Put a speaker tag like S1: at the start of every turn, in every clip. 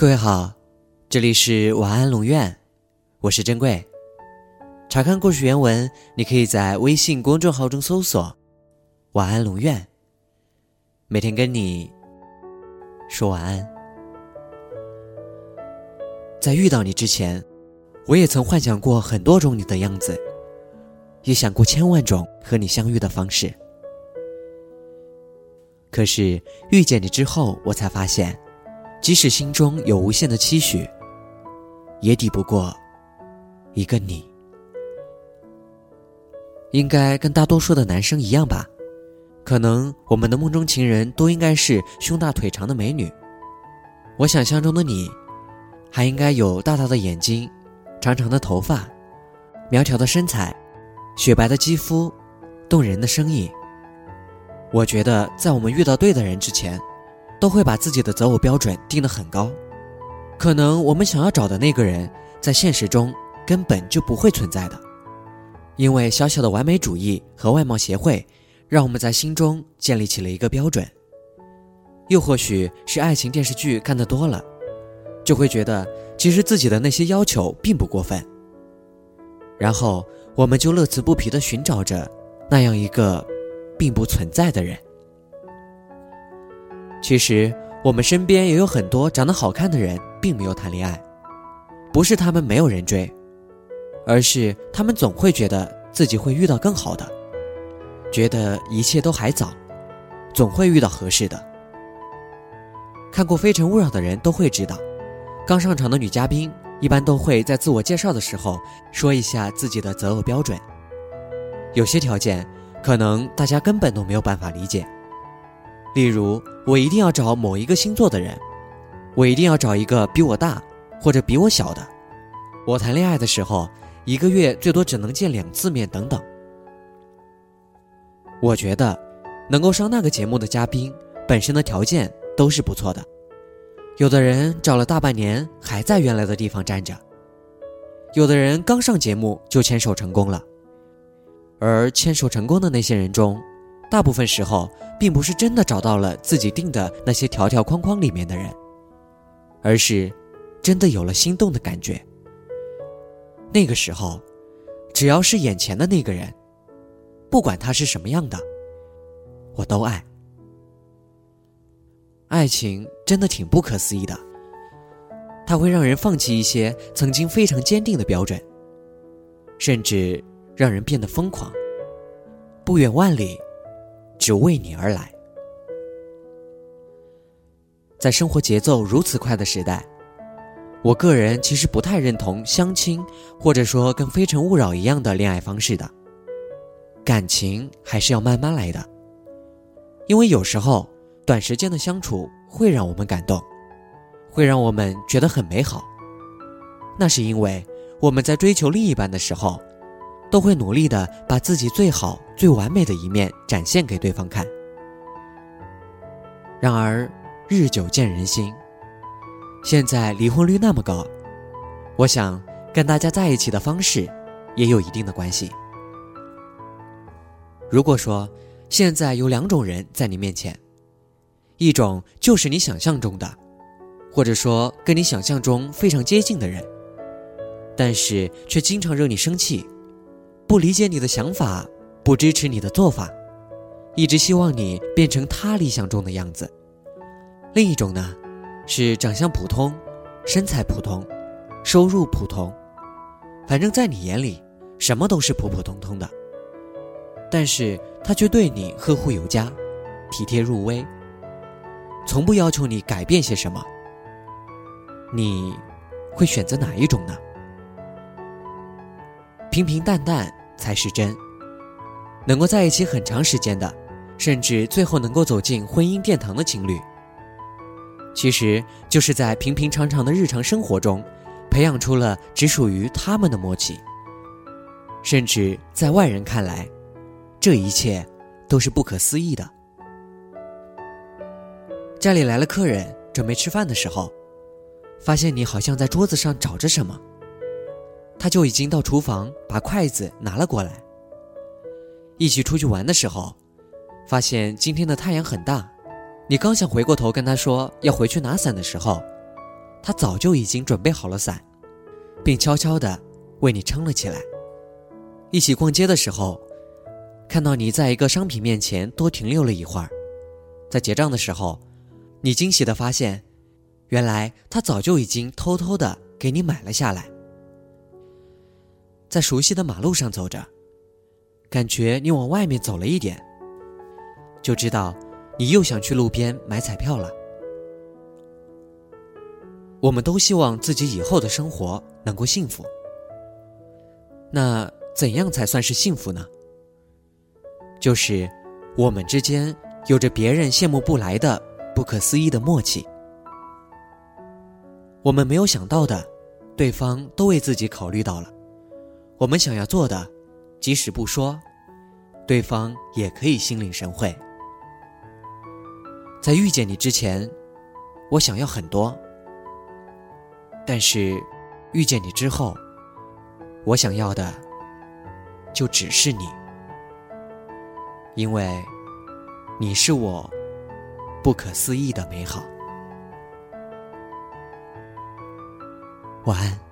S1: 各位好，这里是晚安龙院，我是珍贵。查看故事原文，你可以在微信公众号中搜索“晚安龙院”，每天跟你说晚安。在遇到你之前，我也曾幻想过很多种你的样子，也想过千万种和你相遇的方式。可是遇见你之后，我才发现。即使心中有无限的期许，也抵不过一个你。应该跟大多数的男生一样吧？可能我们的梦中情人都应该是胸大腿长的美女。我想象中的你，还应该有大大的眼睛、长长的头发、苗条的身材、雪白的肌肤、动人的声音。我觉得，在我们遇到对的人之前。都会把自己的择偶标准定得很高，可能我们想要找的那个人，在现实中根本就不会存在的，因为小小的完美主义和外貌协会，让我们在心中建立起了一个标准。又或许是爱情电视剧看得多了，就会觉得其实自己的那些要求并不过分，然后我们就乐此不疲地寻找着那样一个并不存在的人。其实，我们身边也有很多长得好看的人，并没有谈恋爱，不是他们没有人追，而是他们总会觉得自己会遇到更好的，觉得一切都还早，总会遇到合适的。看过《非诚勿扰》的人都会知道，刚上场的女嘉宾一般都会在自我介绍的时候说一下自己的择偶标准，有些条件可能大家根本都没有办法理解。例如，我一定要找某一个星座的人，我一定要找一个比我大或者比我小的，我谈恋爱的时候一个月最多只能见两次面等等。我觉得，能够上那个节目的嘉宾本身的条件都是不错的，有的人找了大半年还在原来的地方站着，有的人刚上节目就牵手成功了，而牵手成功的那些人中。大部分时候，并不是真的找到了自己定的那些条条框框里面的人，而是真的有了心动的感觉。那个时候，只要是眼前的那个人，不管他是什么样的，我都爱。爱情真的挺不可思议的，它会让人放弃一些曾经非常坚定的标准，甚至让人变得疯狂，不远万里。只为你而来。在生活节奏如此快的时代，我个人其实不太认同相亲，或者说跟《非诚勿扰》一样的恋爱方式的。感情还是要慢慢来的，因为有时候短时间的相处会让我们感动，会让我们觉得很美好。那是因为我们在追求另一半的时候。都会努力的把自己最好、最完美的一面展现给对方看。然而，日久见人心。现在离婚率那么高，我想跟大家在一起的方式也有一定的关系。如果说现在有两种人在你面前，一种就是你想象中的，或者说跟你想象中非常接近的人，但是却经常惹你生气。不理解你的想法，不支持你的做法，一直希望你变成他理想中的样子。另一种呢，是长相普通，身材普通，收入普通，反正在你眼里，什么都是普普通通的。但是他却对你呵护有加，体贴入微，从不要求你改变些什么。你会选择哪一种呢？平平淡淡。才是真，能够在一起很长时间的，甚至最后能够走进婚姻殿堂的情侣，其实就是在平平常常的日常生活中，培养出了只属于他们的默契。甚至在外人看来，这一切都是不可思议的。家里来了客人，准备吃饭的时候，发现你好像在桌子上找着什么。他就已经到厨房把筷子拿了过来。一起出去玩的时候，发现今天的太阳很大，你刚想回过头跟他说要回去拿伞的时候，他早就已经准备好了伞，并悄悄地为你撑了起来。一起逛街的时候，看到你在一个商品面前多停留了一会儿，在结账的时候，你惊喜地发现，原来他早就已经偷偷地给你买了下来。在熟悉的马路上走着，感觉你往外面走了一点，就知道你又想去路边买彩票了。我们都希望自己以后的生活能够幸福。那怎样才算是幸福呢？就是我们之间有着别人羡慕不来的不可思议的默契。我们没有想到的，对方都为自己考虑到了。我们想要做的，即使不说，对方也可以心领神会。在遇见你之前，我想要很多。但是，遇见你之后，我想要的就只是你，因为你是我不可思议的美好。晚安。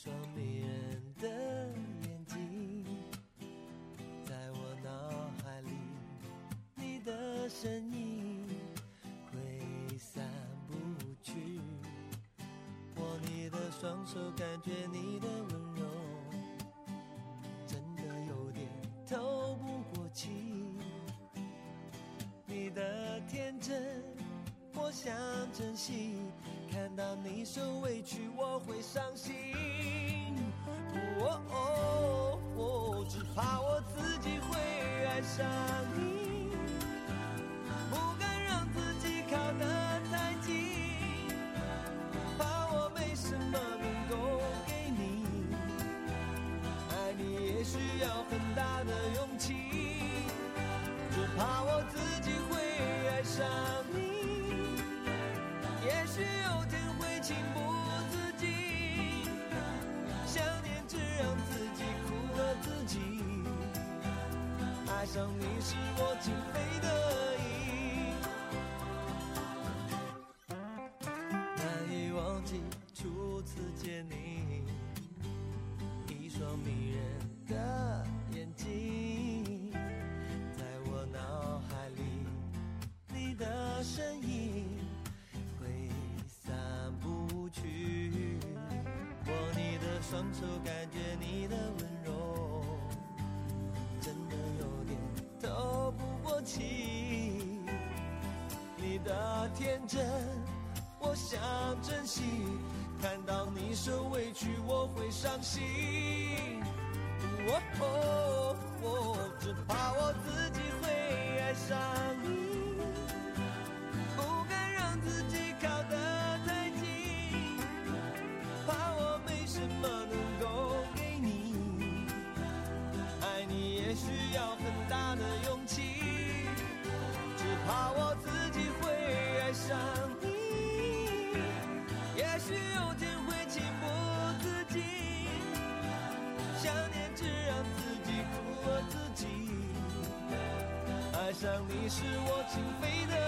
S2: 双迷人的眼睛，在我脑海里，你的身影挥散不去。握你的双手，感觉你的温柔，真的有点透不过气。你的天真，我想珍惜。看到你受委屈，我会伤心。上你是我情非得已，难以忘记初次见你，一双迷人的眼睛，在我脑海里，你的身影。双手感觉你的双手感觉天真，我想珍惜。看到你受委屈，我会伤心。哦，只怕我自上你是我情非得已。